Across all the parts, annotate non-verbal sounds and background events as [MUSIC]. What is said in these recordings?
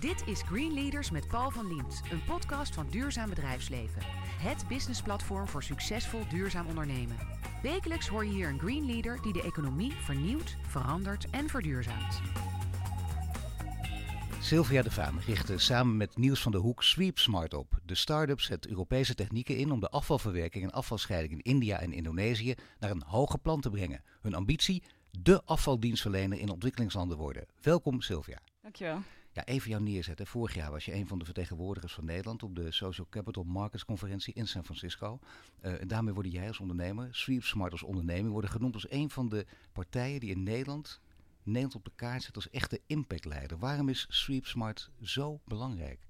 Dit is Green Leaders met Paul van Liemt, een podcast van Duurzaam Bedrijfsleven. Het businessplatform voor succesvol duurzaam ondernemen. Wekelijks hoor je hier een Green Leader die de economie vernieuwt, verandert en verduurzaamt. Sylvia de Vaan richtte samen met Niels van der Hoek Sweep Smart op. De start-up zet Europese technieken in om de afvalverwerking en afvalscheiding in India en Indonesië naar een hoger plan te brengen. Hun ambitie? De afvaldienstverlener in ontwikkelingslanden worden. Welkom Sylvia. Dankjewel. Ja, even jou neerzetten. Vorig jaar was je een van de vertegenwoordigers van Nederland op de Social Capital Markets Conferentie in San Francisco. Uh, en daarmee worden jij als ondernemer, Sweep Smart als onderneming, worden genoemd als een van de partijen die in Nederland Nederland op de kaart zet als echte impactleider. Waarom is Sweep Smart zo belangrijk?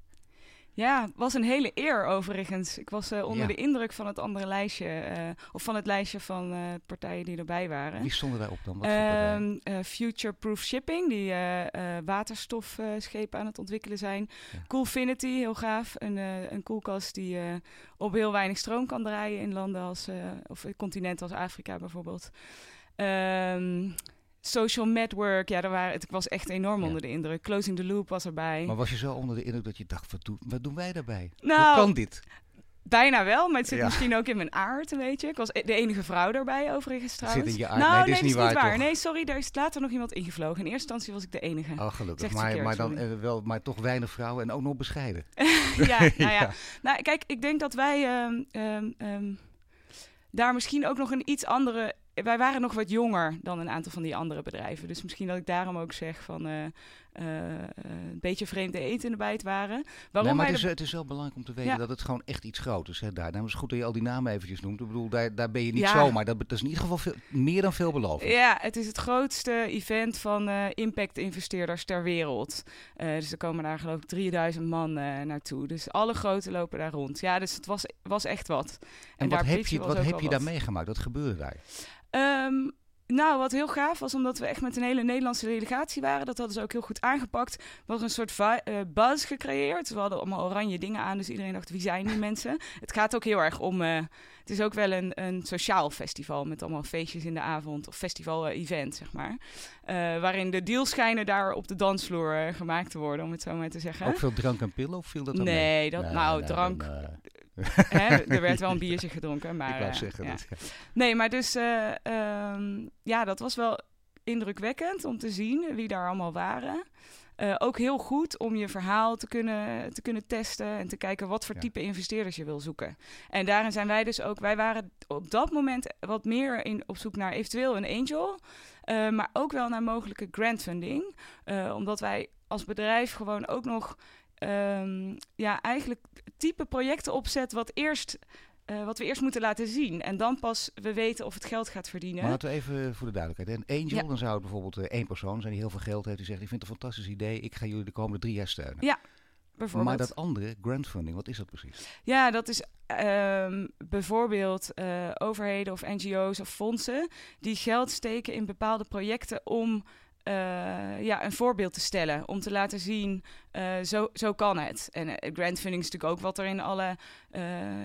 Ja, het was een hele eer overigens. Ik was uh, onder ja. de indruk van het andere lijstje, uh, of van het lijstje van uh, partijen die erbij waren. Wie stonden daarop dan? Wat Future Proof Shipping, die waterstofschepen aan het ontwikkelen zijn. Ja. Coolfinity, heel gaaf. Een, een koelkast die op heel weinig stroom kan draaien in landen als, of continenten als Afrika bijvoorbeeld. Um, Social Network, ja, daar waren, ik was echt enorm ja. onder de indruk. Closing the Loop was erbij. Maar was je zo onder de indruk dat je dacht, wat, doen, wat doen wij daarbij? Nou, Hoe kan dit? Bijna wel, maar het zit ja. misschien ook in mijn aard, weet je. Ik was de enige vrouw daarbij, overigens trouwens. Zit in je aard? Nou, nee, nee, is niet niet waar. Nee, sorry, daar is later nog iemand ingevlogen. In eerste instantie was ik de enige. Oh, gelukkig. Maar, verkeerd, maar, dan, uh, wel, maar toch weinig vrouwen en ook nog bescheiden. [LAUGHS] ja, [LAUGHS] nou ja. ja. Nou, kijk, ik denk dat wij um, um, um, daar misschien ook nog een iets andere wij waren nog wat jonger dan een aantal van die andere bedrijven. Dus misschien dat ik daarom ook zeg van uh, een beetje vreemde eten in de bijt waren. Waarom nee, maar het is, het is wel belangrijk om te weten ja. dat het gewoon echt iets groot is. Hè, daar. Daarom is het goed dat je al die namen eventjes noemt. Ik bedoel, daar, daar ben je niet ja. zomaar. Dat, dat is in ieder geval veel, meer dan veelbelovend. Ja, het is het grootste event van uh, impact-investeerders ter wereld. dus er komen daar geloof ik 3000 man naartoe. Dus alle grote lopen daar rond. Ja, dus het was, was echt wat. En, en wat heb je, wat heb je daar meegemaakt? Wat gebeurde daar? Um, nou, wat heel gaaf was, omdat we echt met een hele Nederlandse delegatie waren. Dat hadden ze ook heel goed aangepakt. Was een soort uh, buzz gecreëerd. We hadden allemaal oranje dingen aan, dus iedereen dacht, wie zijn die [LAUGHS] mensen? Het gaat ook heel erg om... Uh, het is ook wel een, een sociaal festival met allemaal feestjes in de avond. Of festival-event, zeg maar. Uh, waarin de deals schijnen daar op de dansvloer gemaakt te worden, om het zo maar te zeggen. Ook veel drank en pillen, of viel dat dan Nee, mee? dat, nee, nou, nee, drank... [LAUGHS] Hè, er werd wel een [LAUGHS] biertje gedronken, maar... Ik wou zeggen ja. dat, ja. Nee, maar dus... Uh, um, ja, dat was wel indrukwekkend om te zien wie daar allemaal waren. Uh, ook heel goed om je verhaal te kunnen, te kunnen testen en te kijken wat voor ja. type investeerders je wil zoeken. En daarin zijn wij dus ook, wij waren op dat moment wat meer in, op zoek naar eventueel een angel, uh, maar ook wel naar mogelijke grantfunding. Uh, omdat wij als bedrijf gewoon ook nog um, ja, eigenlijk type projecten opzet wat eerst uh, wat we eerst moeten laten zien. En dan pas we weten of het geld gaat verdienen. Maar laten we even voor de duidelijkheid. Een angel, ja. dan zou het bijvoorbeeld uh, één persoon zijn die heel veel geld heeft. Die zegt, ik vind het een fantastisch idee. Ik ga jullie de komende drie jaar steunen. Ja, bijvoorbeeld. Maar dat andere, grantfunding, wat is dat precies? Ja, dat is um, bijvoorbeeld uh, overheden of NGO's of fondsen... die geld steken in bepaalde projecten om... Ja, een voorbeeld te stellen. Om te laten zien, uh, zo, zo kan het. En uh, grantfunding is natuurlijk ook wat er in alle,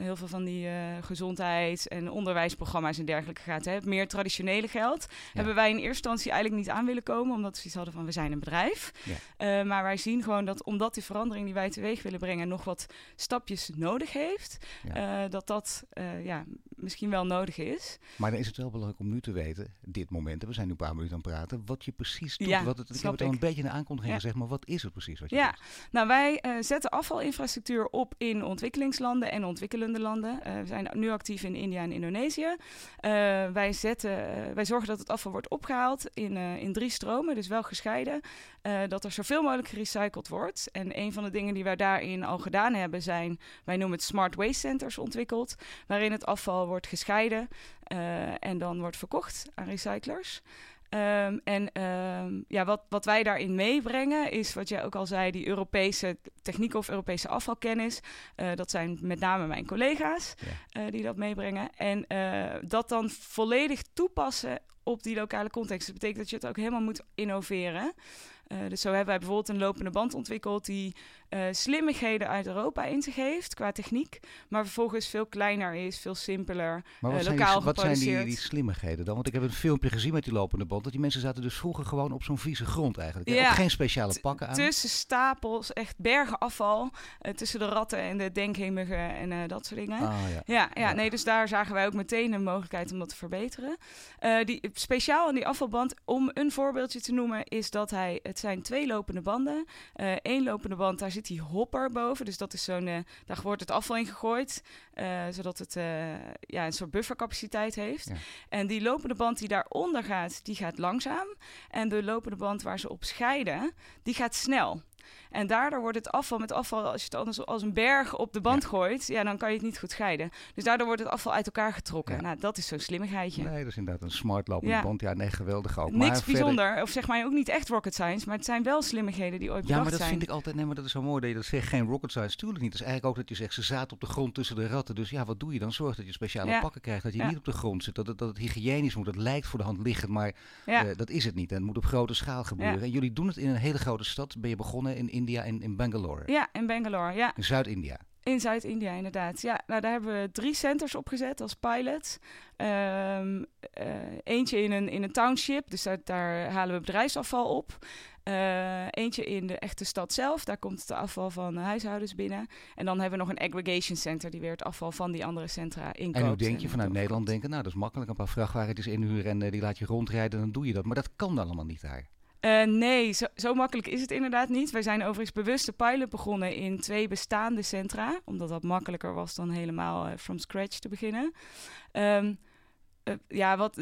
heel veel van die gezondheids- en onderwijsprogramma's en dergelijke gaat. Hè. Meer traditionele geld ja. hebben wij in eerste instantie eigenlijk niet aan willen komen. Omdat we zoiets hadden van, we zijn een bedrijf. Ja. maar wij zien gewoon dat omdat die verandering die wij teweeg willen brengen... nog wat stapjes nodig heeft, ja. dat dat ja, misschien wel nodig is. Maar dan is het wel belangrijk om nu te weten, dit moment, we zijn nu een paar minuten aan het praten... wat je precies doet. Wat het, ik heb het al een beetje in de aankondiging gezegd, maar wat is het precies wat je ja. doet? Nou, wij uh, zetten afvalinfrastructuur op in ontwikkelingslanden en ontwikkelende landen. Uh, we zijn nu actief in India en Indonesië. Uh, wij, zetten, wij zorgen dat het afval wordt opgehaald in, in drie stromen, dus wel gescheiden. dat er zoveel mogelijk gerecycled wordt. En een van de dingen die wij daarin al gedaan hebben zijn, wij noemen het Smart Waste Centers ontwikkeld, waarin het afval wordt gescheiden en dan wordt verkocht aan recyclers. Um, en um, ja, wat, wat wij daarin meebrengen is, wat jij ook al zei, die Europese technieken of Europese afvalkennis. Uh, dat zijn met name mijn collega's ja. uh, die dat meebrengen. En uh, dat dan volledig toepassen op die lokale context. Dat betekent dat je het ook helemaal moet innoveren. dus zo hebben wij bijvoorbeeld een lopende band ontwikkeld die uh, slimmigheden uit Europa in zich heeft qua techniek, maar vervolgens veel kleiner is, veel simpeler, maar wat lokaal zijn Wat zijn die, die slimmigheden dan? Want ik heb een filmpje gezien met die lopende band, dat die mensen zaten dus vroeger gewoon op zo'n vieze grond eigenlijk. Ja, geen speciale pakken aan. Tussen stapels, echt bergen afval, tussen de ratten en de denkhemigen en dat soort dingen. Ah, ja. Ja, ja, nee, dus daar zagen wij ook meteen een mogelijkheid om dat te verbeteren. die, speciaal aan die afvalband, om een voorbeeldje te noemen, is dat hij, het zijn twee lopende banden. Eén lopende band, daar zit die hopper boven. Dus dat is zo'n, uh, daar wordt het afval in gegooid, uh, zodat het uh, ja, een soort buffercapaciteit heeft. Ja. En die lopende band die daaronder gaat, die gaat langzaam. En de lopende band waar ze op scheiden, die gaat snel. En daardoor wordt het afval met afval, als je het anders als een berg op de band gooit, ja, dan kan je het niet goed scheiden. Dus daardoor wordt het afval uit elkaar getrokken. Nou, dat is zo'n slimmigheidje. Nee, dat is inderdaad een smart lopende band. Ja, nee, geweldig ook. Niks bijzonder, of zeg maar ook niet echt rocket science, maar het zijn wel slimmigheden die ooit Ja, maar dat vind ik altijd, nee, maar dat is zo mooi dat je dat zegt. Geen rocket science, tuurlijk niet. Het is eigenlijk ook dat je zegt, ze zaten op de grond tussen de ratten. Dus ja, wat doe je dan? Zorg dat je speciale pakken krijgt, dat je niet op de grond zit. Dat het, dat het hygiënisch moet, dat lijkt voor de hand liggend, maar uh, dat is het niet. En het moet op grote schaal gebeuren. En jullie doen het in een hele grote stad. Ben je begonnen in India en in Bangalore? Ja, in Bangalore, ja. In Zuid-India. In Zuid-India, inderdaad. Ja, nou, daar hebben we drie centers opgezet als pilot. Um, uh, eentje in een, in een township, dus daar, daar halen we bedrijfsafval op. Uh, eentje in de echte stad zelf, daar komt het afval van huishoudens binnen. En dan hebben we nog een aggregation center die weer het afval van die andere centra inkoopt. En hoe denk je vanuit Nederland denken, nou dat is makkelijk, een paar vrachtwagens inhuren en uh, die laat je rondrijden, dan doe je dat. Maar dat kan allemaal niet daar. Uh, nee, zo, zo, makkelijk is het inderdaad niet. Wij zijn overigens bewust de pilot begonnen in twee bestaande centra, omdat dat makkelijker was dan helemaal uh, from scratch te beginnen. Um, uh, ja, wat,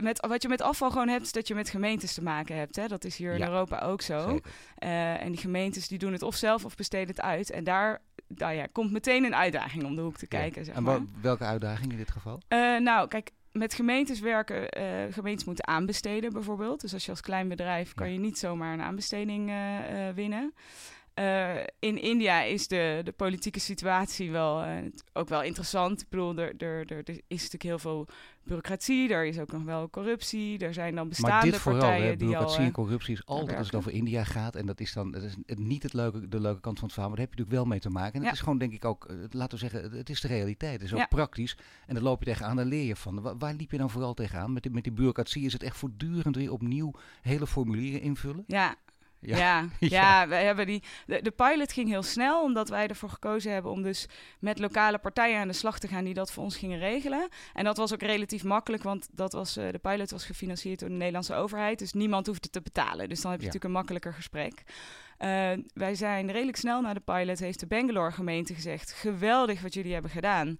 met, wat je met afval gewoon hebt, is dat je met gemeentes te maken hebt. Hè? Dat is hier ja, in Europa ook zo. en die gemeentes die doen het of zelf of besteden het uit. En daar nou ja, komt meteen een uitdaging om de hoek te kijken. Ja. Zeg en welke uitdaging in dit geval? nou, kijk, met gemeentes werken, uh, gemeentes moeten aanbesteden bijvoorbeeld. Dus als je als klein bedrijf kan je niet zomaar een aanbesteding uh, uh, winnen. in India is de, de politieke situatie wel, ook wel interessant. Ik bedoel, er, er, er, is natuurlijk heel veel bureaucratie, er is ook nog wel corruptie, er zijn dan bestaande maar dit vooral, partijen hè, bureaucratie die al, en corruptie is altijd als het over India gaat en dat is dan dat is niet het leuke, de leuke kant van het verhaal, maar daar heb je natuurlijk wel mee te maken. En ja. het is gewoon denk ik ook, laten we zeggen, het is de realiteit, het is ook ja. praktisch en dan loop je tegenaan, daar leer je van. Waar, waar liep je dan vooral tegenaan? Met die, met die bureaucratie is het echt voortdurend weer opnieuw hele formulieren invullen? Ja, ja, [LAUGHS] ja, ja. we hebben die, de, de, pilot ging heel snel, omdat wij ervoor gekozen hebben om dus met lokale partijen aan de slag te gaan die dat voor ons gingen regelen. En dat was ook relatief makkelijk, want dat was, uh, de pilot was gefinancierd door de Nederlandse overheid, dus niemand hoefde te betalen. Dus dan heb je ja. natuurlijk een makkelijker gesprek. Uh, wij zijn redelijk snel na de pilot, heeft de Bangalore gemeente gezegd, geweldig wat jullie hebben gedaan.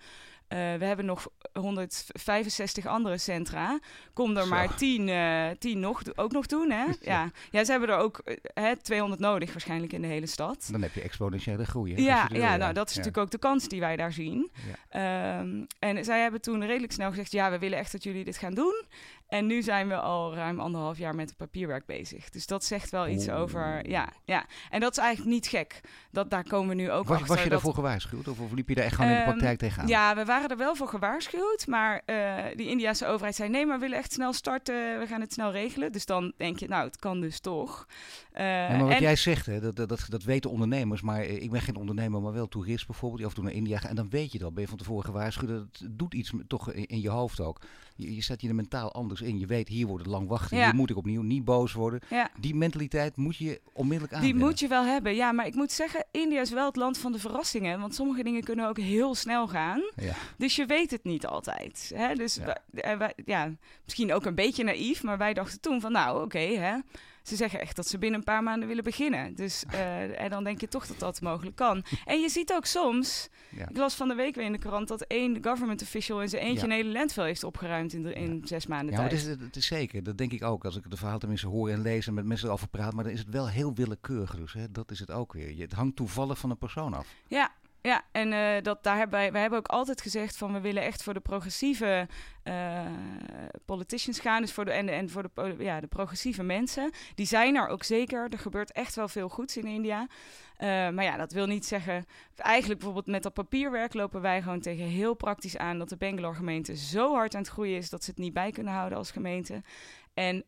Uh, we hebben nog 165 andere centra. Kom er Zo. maar 10, uh, 10 nog, ook nog doen. Hè? [LAUGHS] ja. ja, ze hebben er ook uh, 200 nodig waarschijnlijk in de hele stad. Dan heb je exponentiële groei. Hè? Ja, ja, nou, dat is ja. natuurlijk ook de kans die wij daar zien. Ja. Um, en zij hebben toen redelijk snel gezegd... ja, we willen echt dat jullie dit gaan doen. En nu zijn we al ruim anderhalf jaar met het papierwerk bezig. Dus dat zegt wel iets oh. over. Ja, ja. En dat is eigenlijk niet gek. Dat, daar komen we nu ook was, achter. Was je daarvoor gewaarschuwd? Of, of liep je daar echt gewoon um, in de praktijk tegenaan? Ja, we waren er wel voor gewaarschuwd. Maar uh, die Indiase overheid zei: nee, maar we willen echt snel starten. We gaan het snel regelen. Dus dan denk je, nou, het kan dus toch. Uh, ja, maar wat en, jij zegt, hè, dat, dat, dat, dat weten ondernemers. Maar uh, ik ben geen ondernemer, maar wel toerist bijvoorbeeld. Die af en toe naar India gaat. En dan weet je dat. Ben je van tevoren gewaarschuwd. Het doet iets toch in, in je hoofd ook. Je, je zet je er mentaal anders in. Je weet, hier wordt het lang wachten. Ja. Hier moet ik opnieuw niet boos worden. Ja. Die mentaliteit moet je onmiddellijk aan. Die moet je wel hebben. Ja, maar ik moet zeggen, India is wel het land van de verrassingen. Want sommige dingen kunnen ook heel snel gaan. Ja. Dus je weet het niet altijd. Hè? Dus. Wij, wij, ja, misschien ook een beetje naïef. Maar wij dachten toen van, nou, oké, okay, hè ze zeggen echt dat ze binnen een paar maanden willen beginnen. Dus, uh, en dan denk je toch dat dat mogelijk kan. En je ziet ook soms, ja. ik las van de week weer in de krant... dat één government official in zijn eentje ja. een hele landfill heeft opgeruimd in, de, in ja. zes maanden ja, tijd. Ja, het is, het is zeker. Dat denk ik ook. Als ik de verhaal tenminste hoor en lees en met mensen erover praat... maar dan is het wel heel willekeurig dus. Hè? Dat is het ook weer. Het hangt toevallig van een persoon af. Ja, ja, en uh, dat, daar hebben wij, hebben ook altijd gezegd van we willen echt voor de progressieve uh, politicians gaan. Dus voor de, en, en voor de, ja, de progressieve mensen. Die zijn er ook zeker. Er gebeurt echt wel veel goeds in India. Uh, maar ja, dat wil niet zeggen. Eigenlijk bijvoorbeeld met dat papierwerk lopen wij gewoon tegen heel praktisch aan dat de Bangalore gemeente zo hard aan het groeien is dat ze het niet bij kunnen houden als gemeente. En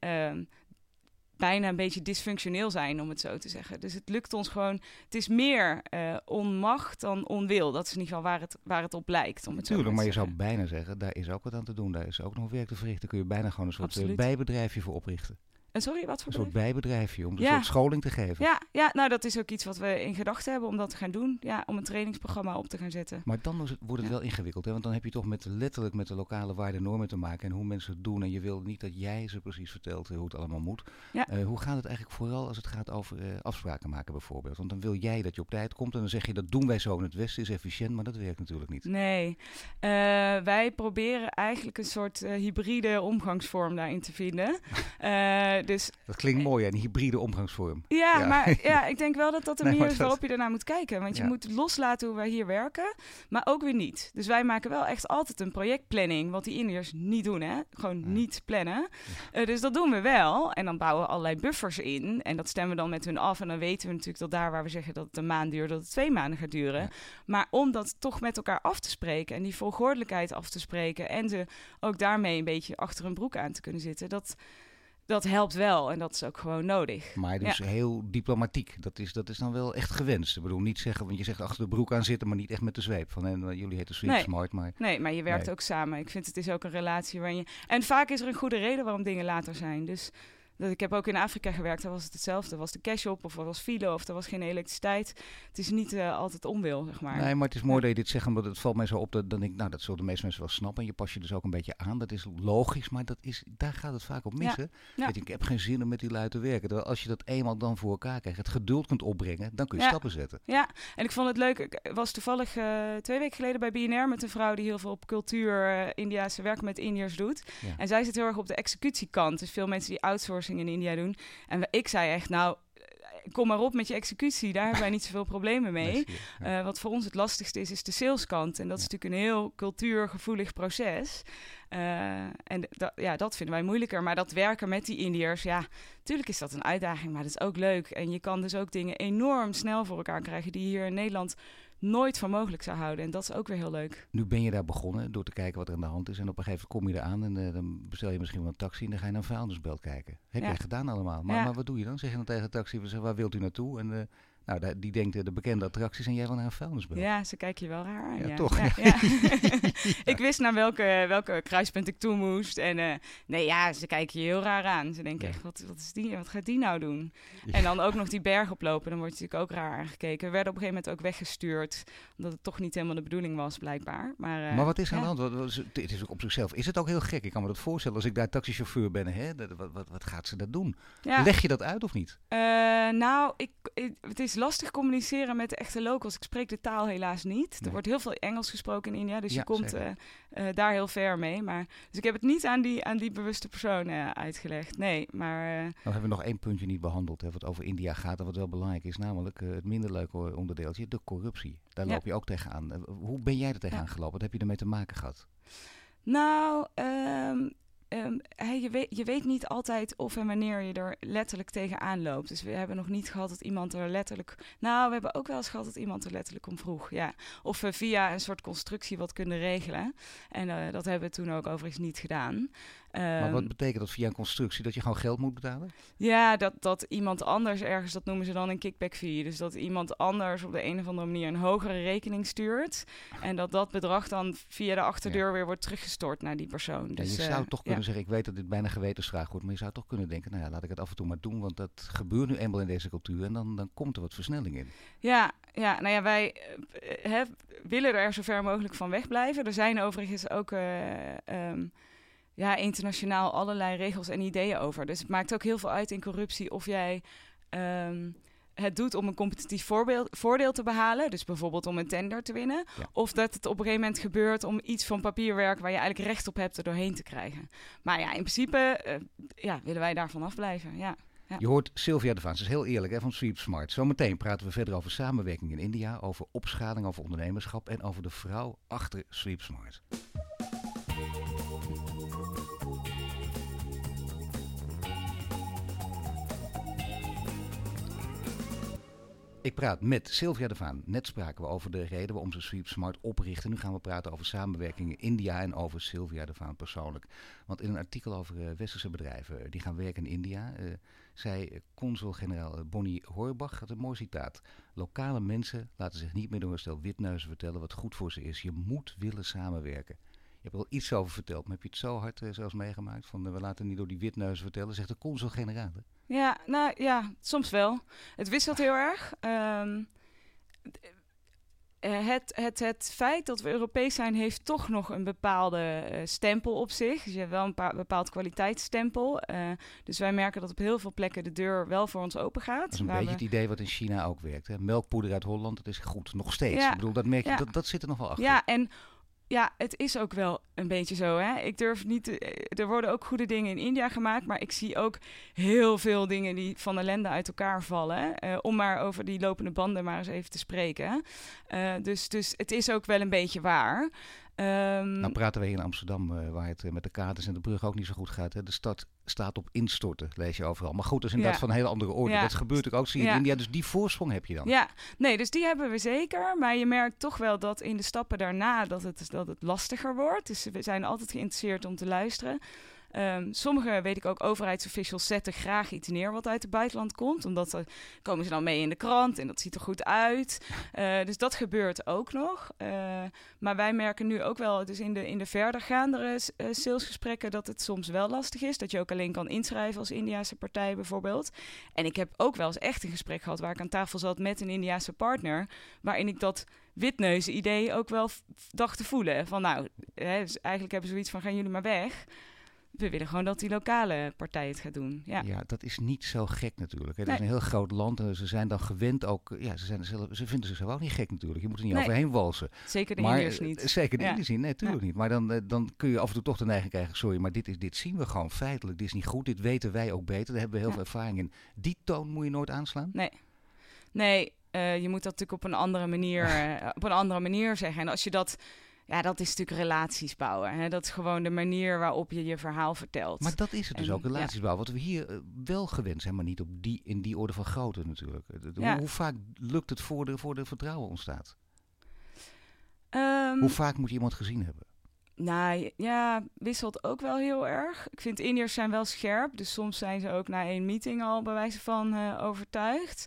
bijna een beetje dysfunctioneel zijn, om het zo te zeggen. Dus het lukt ons gewoon. Het is meer uh, onmacht dan onwil. Dat is in ieder geval waar het, waar het op lijkt. Om het Tuurlijk, zo maar je zou bijna zeggen, daar is ook wat aan te doen. Daar is ook nog werk te verrichten. Kun je bijna gewoon een soort eh, Absoluut. bijbedrijfje voor oprichten. En sorry, wat voor Een soort bedrijf? bijbedrijfje om een Ja. soort scholing te geven. Ja, ja, nou dat is ook iets wat we in gedachten hebben om dat te gaan doen. Ja, om een trainingsprogramma op te gaan zetten. Maar dan wordt het Ja. wel ingewikkeld. Hè? Want dan heb je toch met, letterlijk met de lokale waarden en normen te maken. En hoe mensen het doen. En je wil niet dat jij ze precies vertelt eh, hoe het allemaal moet. Ja. Eh, hoe gaat het eigenlijk vooral als het gaat over eh, afspraken maken bijvoorbeeld? Want dan wil jij dat je op tijd komt. En dan zeg je dat doen wij zo in het Westen. Is efficiënt. Maar dat werkt natuurlijk niet. Nee, wij proberen eigenlijk een soort hybride omgangsvorm daarin te vinden. [LAUGHS] Dus Dat klinkt mooi, hè, een hybride omgangsvorm. Ja, Ja. maar [LAUGHS] ja, ik denk wel dat dat de manier is dat- waarop je ernaar moet kijken. Want je Ja. moet loslaten hoe wij hier werken, maar ook weer niet. Dus wij maken wel echt altijd een projectplanning, wat die Indiërs niet doen, hè? Gewoon Ja. niet plannen. Eh, dus dat doen we wel. En dan bouwen we allerlei buffers in. En dat stemmen we dan met hun af. En dan weten we natuurlijk dat daar waar we zeggen dat het een maand duurt, dat het twee maanden gaat duren. Maar om dat toch met elkaar af te spreken en die volgordelijkheid af te spreken en ze ook daarmee een beetje achter hun broek aan te kunnen zitten, dat, dat helpt wel. En dat is ook gewoon nodig. Maar dus heel diplomatiek. Dat is, dat is dan wel echt gewenst. Ik bedoel, niet zeggen, want je zegt achter de broek aan zitten, maar niet echt met de zweep. Van, en, jullie heten Sweet Nee. Smart, maar Nee, maar je werkt Nee. ook samen. Ik vind het is ook een relatie waarin je... En vaak is er een goede reden waarom dingen later zijn. Dus dat, ik heb ook in Afrika gewerkt, daar was het hetzelfde. Er was de cash op, of er was file, of er was geen elektriciteit. Het is niet eh, altijd onwil, zeg maar. Nee, maar het is mooi dat je dit zegt, omdat het valt mij zo op. Dat, dan denk ik, nou, dat zullen de meeste mensen wel snappen. En je pas je dus ook een beetje aan. Dat is logisch, maar dat is, daar gaat het vaak op mis. Ja, hè? ja. Weet je, ik heb geen zin om met die lui te werken. Terwijl als je dat eenmaal dan voor elkaar krijgt, het geduld kunt opbrengen, dan kun je Ja. stappen zetten. Ja, en ik vond het leuk. Ik was toevallig eh, twee weken geleden bij BNR met een vrouw die heel veel op cultuur, eh, Indiaanse werken met Indiërs doet. En zij zit heel erg op de executiekant. Dus veel mensen die outsourcing in India doen. En we- ik zei echt, nou, eh, kom maar op met je executie. Daar hebben wij niet zoveel problemen mee. Eh, wat voor ons het lastigste is, is de saleskant. En dat is Ja. natuurlijk een heel cultuurgevoelig proces. Eh, en da- ja, dat vinden wij moeilijker. Maar dat werken met die Indiërs, ja, natuurlijk is dat een uitdaging, maar dat is ook leuk. En je kan dus ook dingen enorm snel voor elkaar krijgen die je hier in Nederland nooit voor mogelijk zou houden. En dat is ook weer heel leuk. Nu ben je daar begonnen door te kijken wat er aan de hand is. En op een gegeven moment kom je eraan en eh, dan bestel je misschien wel een taxi en dan ga je naar een vuilnisbelt kijken. Heb Ja. jij gedaan allemaal. Maar, Ja. maar wat doe je dan? Zeg je dan tegen de taxi, waar wilt u naartoe? En eh, nou, die denkt eh, de bekende attracties en jij wil naar een vuilnisbelt. Ja, ze kijken je wel raar aan. Ja, Ja, toch, Ja, [LAUGHS] ja. [LAUGHS] ik wist naar welke, welke kruispunt ik toe moest. En eh, nee, ja, ze kijken je heel raar aan. Ze denken echt, wat, wat, is die, wat gaat die nou doen? En dan ook nog die berg oplopen, dan word je natuurlijk ook raar aangekeken. We werden op een gegeven moment ook weggestuurd, omdat het toch niet helemaal de bedoeling was, blijkbaar. Maar, eh, Maar wat is aan de hand? Wat, het is ook op zichzelf. Is het ook heel gek? Ik kan me dat voorstellen als ik daar taxichauffeur ben. Hè? Dat- wat, wat, wat gaat ze dat doen? Leg je dat uit of niet? Nou, ik, ik- het is lastig communiceren met de echte locals. Ik spreek de taal helaas niet. Er wordt heel veel Engels gesproken in India, dus Ja, je komt eh, eh, daar heel ver mee. Maar, dus ik heb het niet aan die, aan die bewuste persoon eh, uitgelegd. Nee, maar Nou hebben we nog één puntje niet behandeld. Hè, wat over India gaat en wat wel belangrijk is. Namelijk het minder leuke onderdeeltje, de corruptie. Daar Ja. loop je ook tegenaan. Hoe ben jij er tegenaan Ja. gelopen? Wat heb je ermee te maken gehad? nou, ehm, ehm, hey, je, weet, je weet niet altijd of en wanneer je er letterlijk tegenaan loopt. Dus we hebben nog niet gehad dat iemand er letterlijk... Nou, we hebben ook wel eens gehad dat iemand er letterlijk om vroeg, ja. Of we via een soort constructie wat kunnen regelen. En eh, dat hebben we toen ook overigens niet gedaan. Maar Ehm, wat betekent dat via een constructie? Dat je gewoon geld moet betalen? Ja, dat, dat iemand anders ergens, dat noemen ze dan een kickback fee. Dus dat iemand anders op de een of andere manier een hogere rekening stuurt. En dat dat bedrag dan via de achterdeur weer wordt teruggestort naar die persoon. Ja, Dus, je eh, zou toch ja. kunnen zeggen, ik weet dat dit bijna gewetensvraag wordt, maar je zou toch kunnen denken, nou ja, laat ik het af en toe maar doen, want dat gebeurt nu eenmaal in deze cultuur en dan, dan komt er wat versnelling in. Ja, ja, nou ja, wij eh, hè, willen er zo ver mogelijk van wegblijven. Er zijn overigens ook eh, ehm, ja, internationaal allerlei regels en ideeën over. Dus het maakt ook heel veel uit in corruptie of jij ehm, het doet om een competitief voorbeeld, voordeel te behalen. Dus bijvoorbeeld om een tender te winnen. Ja. Of dat het op een gegeven moment gebeurt om iets van papierwerk waar je eigenlijk recht op hebt er doorheen te krijgen. Maar ja, in principe eh, ja, willen wij daarvan afblijven. Ja. Ja. Je hoort Sylvia de Vaans, dat is heel eerlijk hè, van Sweep Smart. Zometeen praten we verder over samenwerking in India, over opschaling, over ondernemerschap en over de vrouw achter Sweep Smart. Ik praat met Sylvia de Vaan. Net spraken we over de reden waarom ze Sweep Smart oprichten. Nu gaan we praten over samenwerking in India en over Sylvia de Vaan persoonlijk. Want in een artikel over uh, westerse bedrijven uh, die gaan werken in India, uh, zei consul-generaal Bonnie Horbach het een mooi citaat. Lokale mensen laten zich niet meer door een stel witneuzen vertellen wat goed voor ze is. Je moet willen samenwerken. Je hebt er al iets over verteld, maar heb je het zo hard zelfs meegemaakt? Van we laten niet door die witneuzen vertellen, zegt de consul-generaal. Ja, nou ja, soms wel. Het wisselt heel erg. Um, het, het, het feit dat we Europees zijn, heeft toch nog een bepaalde uh, stempel op zich. Dus je hebt wel een bepaald kwaliteitsstempel. Uh, dus wij merken dat op heel veel plekken de deur wel voor ons open gaat. Dat is een beetje we... het idee wat in China ook werkt. Hè? Melkpoeder uit Holland, dat is goed, nog steeds. Ja. Ik bedoel, dat merk je, ja. dat, dat zit er nog wel achter. Ja, en ja, het is ook wel een beetje zo. Hè? Ik durf niet. Te, eh, er worden ook goede dingen in India gemaakt, maar ik zie ook heel veel dingen die van ellende uit elkaar vallen. Uh, om maar over die lopende banden maar eens even te spreken. Uh, dus, dus het is ook wel een beetje waar. Um, nou praten we in Amsterdam, uh, waar het met de kaders en de brug ook niet zo goed gaat. Hè? De stad staat op instorten, lees je overal. Maar goed, dat is inderdaad ja. van een hele andere orde. Ja. Dat gebeurt ook, zie je in India. Dus die voorsprong heb je dan. Ja, nee, dus die hebben we zeker. Maar je merkt toch wel dat in de stappen daarna dat het, dat het lastiger wordt. Dus we zijn altijd geïnteresseerd om te luisteren. Um, sommige, weet ik ook, overheidsofficials zetten graag iets neer wat uit het buitenland komt. Omdat ze komen ze dan mee in de krant en dat ziet er goed uit. Uh, [LAUGHS] dus dat gebeurt ook nog. Uh, maar wij merken nu ook wel, dus in de, in de verdergaandere uh, salesgesprekken, dat het soms wel lastig is. Dat je ook alleen kan inschrijven als Indiase partij bijvoorbeeld. En ik heb ook wel eens echt een gesprek gehad waar ik aan tafel zat met een Indiase partner. Waarin ik dat witneuzen idee ook wel dacht te voelen. Van nou, hè, dus eigenlijk hebben ze zoiets van gaan jullie maar weg we willen gewoon dat die lokale partij het gaat doen. Ja, ja dat is niet zo gek natuurlijk. Het nee. is een heel groot land en ze zijn dan gewend ook. Ja, ze, zijn zelf, ze vinden zichzelf ook niet gek natuurlijk. Je moet er niet nee. overheen walsen. Zeker de maar, Indiërs niet. Zeker de ja. Indiërs niet, nee, natuurlijk ja. niet. Maar dan, dan kun je af en toe toch de neiging krijgen: sorry, maar dit, is, dit zien we gewoon feitelijk. Dit is niet goed, dit weten wij ook beter. Daar hebben we heel veel ervaring in. Die toon moet je nooit aanslaan? Nee. Nee, uh, je moet dat natuurlijk op een andere manier, uh, [LAUGHS] op een andere manier zeggen. En als je dat ja, dat is natuurlijk relaties bouwen. Hè? Dat is gewoon de manier waarop je je verhaal vertelt. Maar dat is het dus ook, relaties ja. bouwen. Wat we hier uh, wel gewend zijn, maar niet op die, in die orde van grootte natuurlijk. Ja. hoe, hoe, vaak lukt het voor de, voor de vertrouwen ontstaat? Um, hoe vaak moet je iemand gezien hebben? Nou ja, wisselt ook wel heel erg. Ik vind Indiërs zijn wel scherp. Dus soms zijn ze ook na één meeting al bij wijze van overtuigd.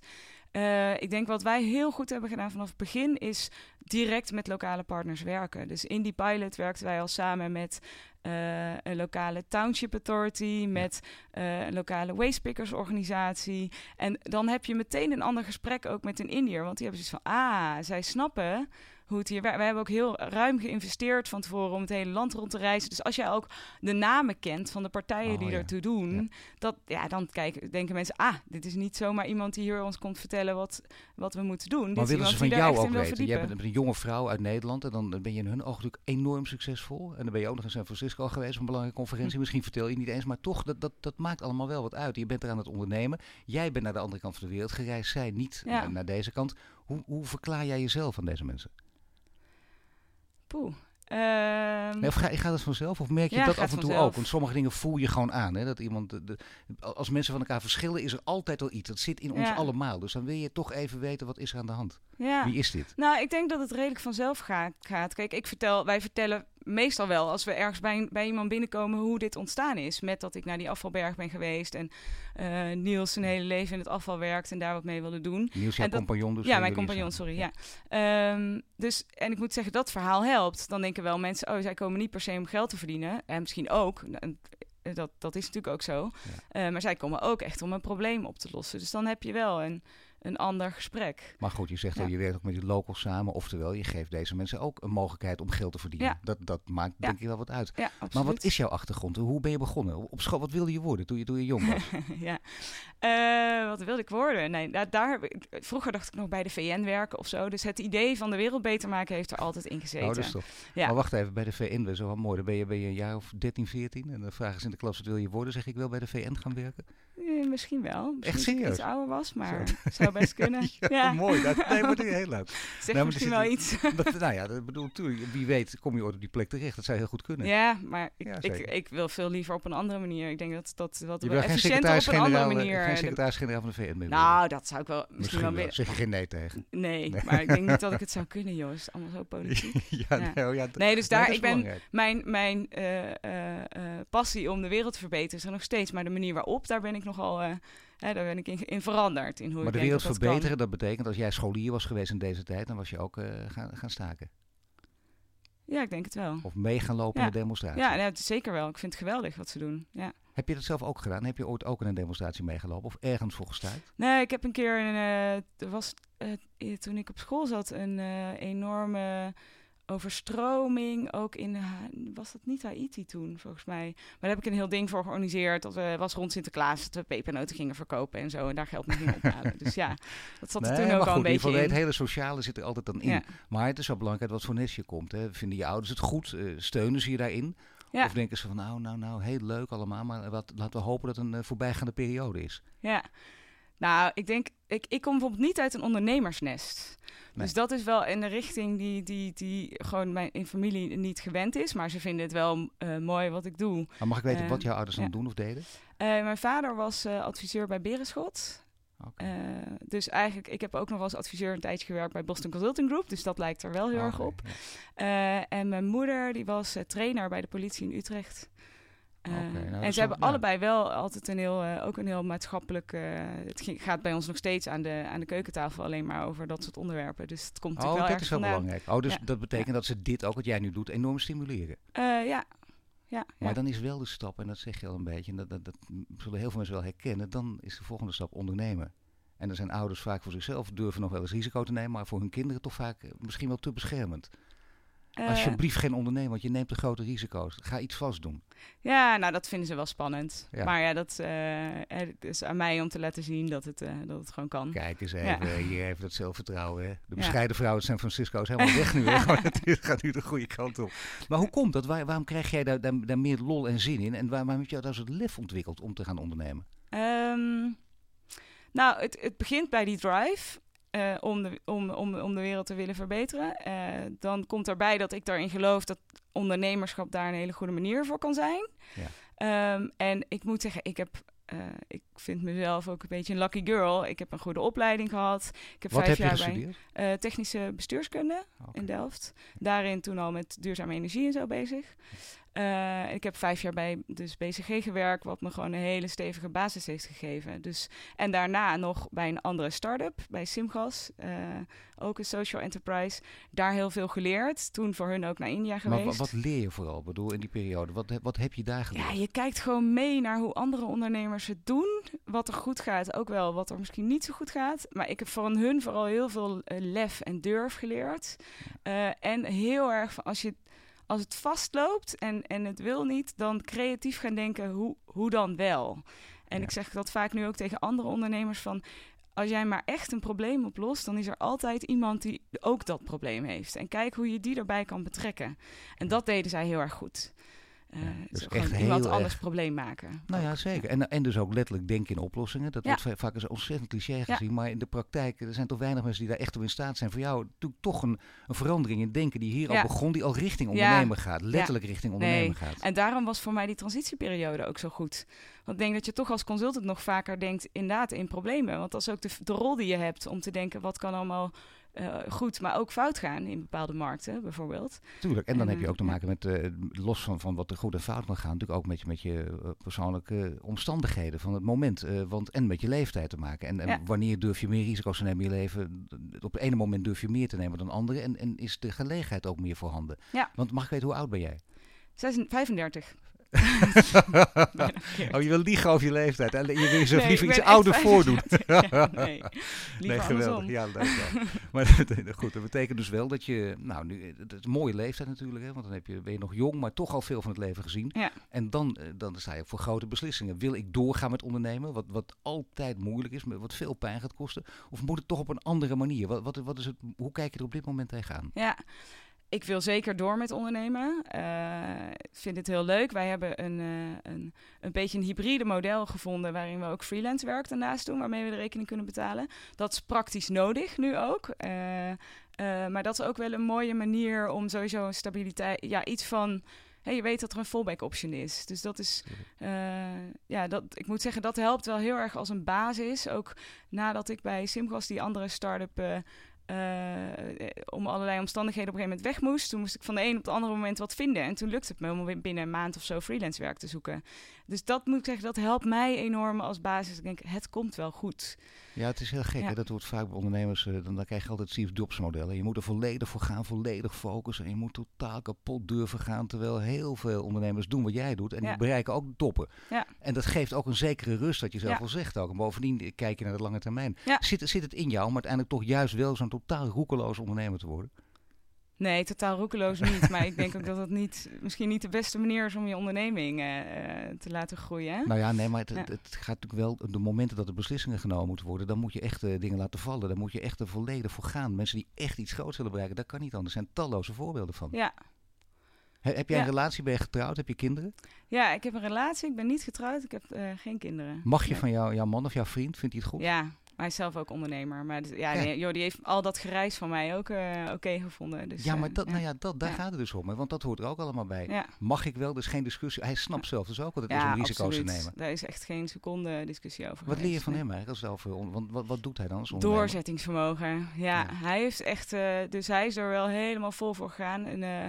Uh, ik denk wat wij heel goed hebben gedaan vanaf het begin is direct met lokale partners werken. Dus in die pilot werkten wij al samen met uh, een lokale township authority, met uh, een lokale wastepickers organisatie. En dan heb je meteen een ander gesprek ook met een Indiër, want die hebben zoiets van, ah, zij snappen hoe het hier werkt. Wij hebben ook heel ruim geïnvesteerd van tevoren om het hele land rond te reizen. Dus als jij ook de namen kent van de partijen oh, die ja. ertoe doen, ja. Dat, ja, dan kijken, denken mensen, ah, dit is niet zomaar iemand die hier ons komt vertellen wat, wat we moeten doen. Maar dit willen ze van jou ook weten? Jij bent een jonge vrouw uit Nederland en dan ben je in hun ogen natuurlijk enorm succesvol. En dan ben je ook nog in San Francisco geweest op een belangrijke conferentie. Hm. Misschien vertel je niet eens, maar toch, dat, dat, dat maakt allemaal wel wat uit. Je bent er aan het ondernemen. Jij bent naar de andere kant van de wereld gereisd, zij niet ja. naar deze kant. Hoe, hoe verklaar jij jezelf aan deze mensen? Poeh. Um, nee, of ga, gaat het vanzelf? Of merk je ja, dat af en toe vanzelf. ook? Want sommige dingen voel je gewoon aan. Hè? Dat iemand de, de, als mensen van elkaar verschillen, is er altijd al iets. Dat zit in ons allemaal. Dus dan wil je toch even weten wat is er aan de hand. Ja. Wie is dit? Nou, ik denk dat het redelijk vanzelf gaat. gaat. Kijk, ik vertel, wij vertellen meestal wel als we ergens bij, bij iemand binnenkomen hoe dit ontstaan is. Met dat ik naar die afvalberg ben geweest en eh, Niels zijn hele leven in het afval werkt en daar wat mee wilde doen. Niels, jouw compagnon dus? Ja, voor mijn compagnon, sorry. Ja. Ehm, dus, en ik moet zeggen, dat verhaal helpt. Dan denken wel mensen, oh, zij komen niet per se om geld te verdienen. En misschien ook. Eh, dat, dat is natuurlijk ook zo. Eh, maar zij komen ook echt om een probleem op te lossen. Dus dan heb je wel een, een ander gesprek. Maar goed, je zegt Ja. al, je werkt ook met die locals samen. Oftewel, je geeft deze mensen ook een mogelijkheid om geld te verdienen. Ja. Dat, dat maakt Ja. denk ik wel wat uit. Maar wat is jouw achtergrond? Hoe ben je begonnen? Op school, wat wilde je worden toen je, toen je jong was? [LAUGHS] ja. Eh, wat wilde ik worden? Nee, daar, daar vroeger dacht ik nog bij de VN werken of zo. Dus het idee van de wereld beter maken heeft er altijd in gezeten. Oh, dat is toch. Ja. Maar wacht even, bij de VN, wel mooi. Dan ben je, ben je een jaar of 13, 14 en dan vragen ze in de klas wat wil je worden. Zeg ik wil bij de VN gaan werken. Eh, misschien wel. Misschien Echt als ik serieus? iets ouder was, maar Zo. [LAUGHS] zou best kunnen. [LAUGHS] ja, Mooi, dat, nee, maar dat is heel leuk. [LAUGHS] Zeg Nou, maar misschien wel iets. [LAUGHS] Dat, nou ja, dat bedoel natuurlijk, wie weet kom je ooit op die plek terecht. Dat zou heel goed kunnen. Ja, maar ik, Ja, ik, wil veel liever op een andere manier. Ik denk dat dat wat je wel efficiënter op een andere secretaris-generaal manier. geen eh, secretaris-generaal van de VN meer nou, dat zou ik wel misschien, Misschien wel willen. Zeg je geen nee tegen. Nee, Nee. maar ik denk niet dat ik het zou kunnen, joh. Het is allemaal zo politiek. ja, Ja. nee, oh ja, Nee, dus daar, dat ik ben, mijn, mijn eh, eh, eh, passie om de wereld te verbeteren is er nog steeds. Maar de manier waarop, daar ben ik nogal, eh, hè, daar ben ik in, in veranderd. In hoe Maar ik de wereld dat verbeteren, dat betekent als jij scholier was geweest in deze tijd, dan was je ook eh, gaan, gaan staken. Ja, ik denk het wel. Of mee gaan lopen Ja. in de demonstratie. Ja, zeker wel. Ik vind het geweldig wat ze doen. Ja. Heb je dat zelf ook gedaan? Heb je ooit ook in een demonstratie meegelopen of ergens voor gestaan? Nee, ik heb een keer, een, eh, er was eh, toen ik op school zat, een enorme overstroming. Ook in, Ha- was dat niet Haiti toen, volgens mij. Maar daar heb ik een heel ding voor georganiseerd. Dat we, was rond Sinterklaas, dat we pepernoten gingen verkopen en zo. En daar geld mee gingen ophalen. dus ja, dat zat er Nee, toen ook al een beetje in. het hele sociale zit er altijd dan in. Ja. Maar het is wel belangrijk wat voor nest je komt. Hè. Vinden je ouders het goed? Eh, steunen ze je daarin? Ja. Of denken ze van nou, nou, nou, heel leuk allemaal, maar wat, laten we hopen dat het een eh, voorbijgaande periode is. Ja. Nou, ik denk, ik, ik kom bijvoorbeeld niet uit een ondernemersnest. Nee. Dus dat is wel in de richting die, die, die gewoon mijn in familie niet gewend is. Maar ze vinden het wel eh, mooi wat ik doe. Maar mag ik weten Eh, wat jouw ouders dan ja. doen of deden? Eh, mijn vader was eh, adviseur bij Berenschot. Eh, dus eigenlijk, ik heb ook nog als adviseur een tijdje gewerkt bij Boston Consulting Group. Dus dat lijkt er wel heel erg Oké, op. Eh, en mijn moeder, die was eh, trainer bij de politie in Utrecht. Eh, nou, en ze hebben ja. allebei wel altijd een heel, eh, ook een heel maatschappelijk... eh, het ging- gaat bij ons nog steeds aan de, aan de keukentafel alleen maar over dat soort onderwerpen. Dus het komt Oh, natuurlijk wel dat is wel vandaan. belangrijk. Oh, dus Ja. dat betekent dat ze dit ook, wat jij nu doet, enorm stimuleren. Ja. Ja, Maar ja. dan is wel de stap, en dat zeg je al een beetje, en dat, dat, dat zullen heel veel mensen wel herkennen, dan is de volgende stap ondernemen. En dan zijn ouders vaak voor zichzelf, durven nog wel eens risico te nemen, maar voor hun kinderen toch vaak misschien wel te beschermend. Eh, Alsjeblieft geen ondernemer, want je neemt de grote risico's. Ga iets vast doen. ja, nou dat vinden ze wel spannend. Ja. Maar ja, dat eh, het is aan mij om te laten zien dat het, eh, dat het gewoon kan. Kijk eens even, Ja. hier even dat zelfvertrouwen. Hè. De bescheiden vrouw uit San Francisco is helemaal weg nu. Hè. [LAUGHS] Het gaat nu de goede kant op. Maar hoe komt dat? Waar- waarom krijg jij daar, daar, daar meer lol en zin in? En waar- waarom heb je daar zo'n lef ontwikkeld om te gaan ondernemen? Ehm, nou, het, het begint bij die drive. Eh, om, de, om, om, om de wereld te willen verbeteren. Eh, dan komt erbij dat ik daarin geloof dat ondernemerschap daar een hele goede manier voor kan zijn. Ja. Ehm, en ik moet zeggen, ik heb. eh, ik vind mezelf ook een beetje een lucky girl. Ik heb een goede opleiding gehad. Ik heb Wat vijf heb jaar bij technische bestuurskunde in Delft. Daarin toen al met duurzame energie en zo bezig. Eh, ik heb vijf jaar bij dus BCG gewerkt, wat me gewoon een hele stevige basis heeft gegeven. Dus, en daarna nog bij een andere start-up, bij Simgas, eh, ook een social enterprise. Daar heel veel geleerd. Toen voor hun ook naar India Maar geweest. wa- wat leer je vooral? Bedoel, in die periode, wat, heb- wat heb je daar geleerd? Ja, je kijkt gewoon mee naar hoe andere ondernemers het doen. Wat er goed gaat, ook wel wat er misschien niet zo goed gaat. Maar ik heb van hun vooral heel veel eh, lef en durf geleerd. En heel erg van als je als het vastloopt en, en het wil niet, dan creatief gaan denken, hoe, hoe dan wel? En Ja. ik zeg dat vaak nu ook tegen andere ondernemers van... Als jij maar echt een probleem oplost, dan is er altijd iemand die ook dat probleem heeft. En kijk hoe je die erbij kan betrekken. En dat deden zij heel erg goed. Ja, dus echt iemand heel anders erg- probleem maken. Nou ja, zeker. En, en dus ook letterlijk denken in oplossingen. Dat Ja. wordt va- vaak eens ontzettend cliché gezien. Maar in de praktijk, er zijn toch weinig mensen die daar echt toe in staat zijn. Voor jou natuurlijk toch een, een verandering in denken die hier al begon. Die al richting ondernemen gaat. Letterlijk richting ondernemen gaat. En daarom was voor mij die transitieperiode ook zo goed. Want ik denk dat je toch als consultant nog vaker denkt inderdaad in problemen. Want dat is ook de, de rol die je hebt om te denken wat kan allemaal eh, goed, maar ook fout gaan in bepaalde markten bijvoorbeeld. Tuurlijk. En dan En, heb je eh, ook te maken met, eh, los van, van wat er goed en fout kan gaan, natuurlijk ook met je, met je eh, persoonlijke omstandigheden van het moment. want, en met je leeftijd te maken. En, en Ja. wanneer durf je meer risico's te nemen in je leven? Op het ene moment durf je meer te nemen dan andere. En, en is de gelegenheid ook meer voorhanden. Ja. Want mag ik weten, hoe oud ben jij? 36, 35. [LAUGHS] Oh, je wil liegen over je leeftijd. En je wil jezelf Nee, liever iets ouder 35. voordoen. [LAUGHS] Ja, nee, nee, geweldig. Ja, [LAUGHS] maar goed, dat betekent dus wel dat je, nou, nu, het is een mooie leeftijd natuurlijk, hè, want dan heb je, ben je nog jong, maar toch al veel van het leven gezien. Ja. En dan, eh, dan sta je voor grote beslissingen. Wil ik doorgaan met ondernemen, wat, wat altijd moeilijk is, wat veel pijn gaat kosten, of moet het toch op een andere manier? Wat, wat, wat is het, hoe kijk je er op dit moment tegenaan? Ja, ik wil zeker door met ondernemen. Ik vind het heel leuk. Wij hebben een, een, een beetje een hybride model gevonden waarin we ook freelance werk daarnaast doen, waarmee we de rekening kunnen betalen. Dat is praktisch nodig nu ook. maar dat is ook wel een mooie manier om sowieso een stabiliteit, ja, iets van hey, je weet dat er een fallback option is. Dus dat is, ja, dat, ik moet zeggen, dat helpt wel heel erg als een basis. Ook nadat ik bij Simgas, die andere start-up, om allerlei omstandigheden op een gegeven moment weg moest. Toen moest ik van de een op het andere moment wat vinden. En toen lukte het me om binnen een maand of zo freelance werk te zoeken. Dus dat moet ik zeggen, dat helpt mij enorm als basis. Ik denk, het komt wel goed. Ja, het is heel gek. Hè? Dat wordt vaak bij ondernemers, uh, dan, dan krijg je altijd Steve Jobs modellen. Je moet er volledig voor gaan, volledig focussen. En je moet totaal kapot durven gaan. Terwijl heel veel ondernemers doen wat jij doet. En die bereiken ook toppen. Ja. En dat geeft ook een zekere rust, dat je zelf al zegt ook. En bovendien kijk je naar de lange termijn. Zit, zit het in jou om uiteindelijk toch juist wel zo'n totaal roekeloos ondernemer te worden? Nee, totaal roekeloos niet. maar ik denk ook dat het niet, misschien niet de beste manier is om je onderneming uh, te laten groeien. Nou ja, nee, maar het, het, gaat natuurlijk wel, de momenten dat er beslissingen genomen moeten worden, dan moet je echt uh, dingen laten vallen. Dan moet je echt er volledig voor gaan. Mensen die echt iets groots willen bereiken, dat kan niet anders. Er zijn talloze voorbeelden van. Ja. heb jij een relatie? Ben je getrouwd? Heb je kinderen? Ja, ik heb een relatie. Ik ben niet getrouwd. Ik heb uh, geen kinderen. Mag je van jou, jouw man of jouw vriend? Vindt hij het goed? Ja, hij is zelf ook ondernemer. Maar ja, joh, die heeft al dat gereis van mij ook uh, oké gevonden. Dus, ja, maar dat, Nou ja, dat, daar gaat het dus om. Hè, want dat hoort er ook allemaal bij. Mag ik wel? Dus geen discussie. Hij snapt zelf dus ook wat het is om risico's te nemen. Daar is echt geen seconde discussie over. Wat leer je van hem eigenlijk? Als over, want wat, wat doet hij dan als Doorzettingsvermogen. Ja, hij heeft echt... Uh, dus hij is er wel helemaal vol voor gegaan. En, uh,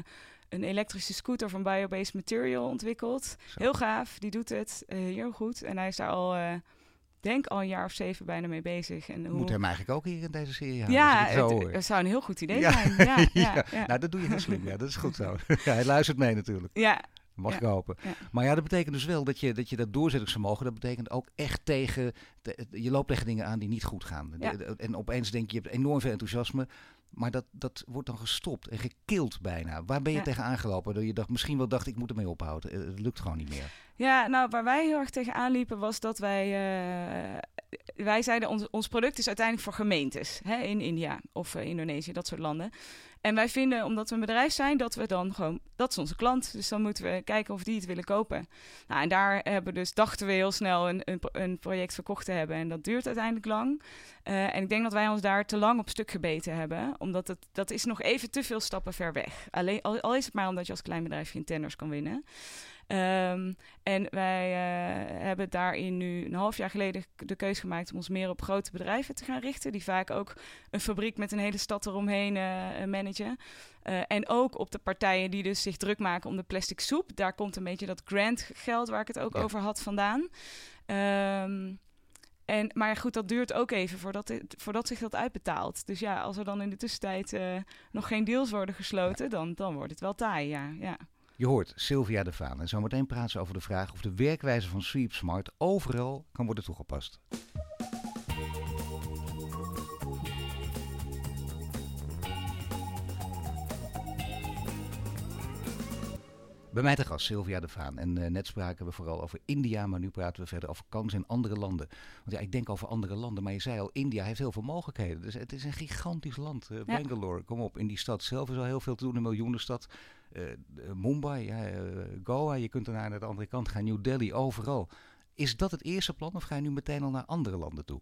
een elektrische scooter van Biobased Material ontwikkeld. Heel gaaf, die doet het heel goed. En hij is daar al denk al een jaar of zeven bijna mee bezig. En hoe... Moet hem eigenlijk ook hier in deze serie houden. Ja, het, het, zou een heel goed idee zijn. [LAUGHS] Ja, ja, ja, Nou, dat doe je heel slim. Ja, dat is goed zo. [LAUGHS] hij luistert mee natuurlijk. Ja. Mag ik hopen. Maar ja, dat betekent dus wel dat je dat, je dat doorzettingsvermogen, dat betekent ook echt tegen, je loopt tegen dingen aan die niet goed gaan. En opeens denk je, je hebt enorm veel enthousiasme, maar dat, dat wordt dan gestopt en gekild bijna. Waar ben je tegen aangelopen? Dat je dacht, misschien wel dacht, ik moet ermee ophouden. Eh, het lukt gewoon niet meer. Ja, nou, waar wij heel erg tegen aanliepen was dat wij... Uh, wij zeiden, ons, ons product is uiteindelijk voor gemeentes hè, in India of uh, Indonesië, dat soort landen. En wij vinden, omdat we een bedrijf zijn, dat we dan gewoon, dat is onze klant. Dus dan moeten we kijken of die het willen kopen. Nou, en daar hebben dus, dachten we heel snel een, een, een project verkocht te hebben. En dat duurt uiteindelijk lang. Uh, en ik denk dat wij ons daar te lang op stuk gebeten hebben. Omdat het, dat is nog even te veel stappen ver weg. Alleen, al, al is het maar omdat je als klein bedrijfje een tenders kan winnen. Um, en wij uh, hebben daarin nu een half jaar geleden de keuze gemaakt om ons meer op grote bedrijven te gaan richten. Die vaak ook een fabriek met een hele stad eromheen uh, managen. Uh, en ook op de partijen die dus zich druk maken om de plastic soep. Daar komt een beetje dat grant geld waar ik het ook ja. over had vandaan. Um, en, maar goed, dat duurt ook even voordat, het, voordat zich dat uitbetaalt. Dus ja, als er dan in de tussentijd uh, nog geen deals worden gesloten, ja. dan, dan wordt het wel taai, ja. ja. Je hoort Sylvia de Vaan en zometeen praten ze over de vraag of de werkwijze van Sweep Smart overal kan worden toegepast. Bij mij te gast Sylvia de Vaan. En uh, net spraken we vooral over India, maar nu praten we verder over kansen in andere landen. Want ja, ik denk over andere landen, maar je zei al, India heeft heel veel mogelijkheden. Dus het is een gigantisch land. Uh, ja. Bangalore, kom op, in die stad zelf is al heel veel te doen, een miljoenenstad. Uh, Mumbai, ja, Goa, je kunt daarna naar de andere kant gaan, New Delhi, overal. Is dat het eerste plan of ga je nu meteen al naar andere landen toe?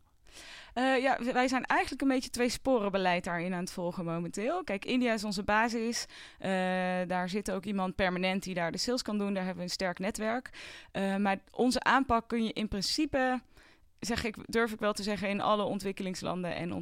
Uh, ja, wij zijn eigenlijk een beetje twee sporen beleid daarin aan het volgen momenteel. Kijk, India is onze basis. Uh, daar zit ook iemand permanent die daar de sales kan doen. Daar hebben we een sterk netwerk. Uh, maar onze aanpak kun je in principe zeg ik, durf ik wel te zeggen, in alle ontwikkelingslanden en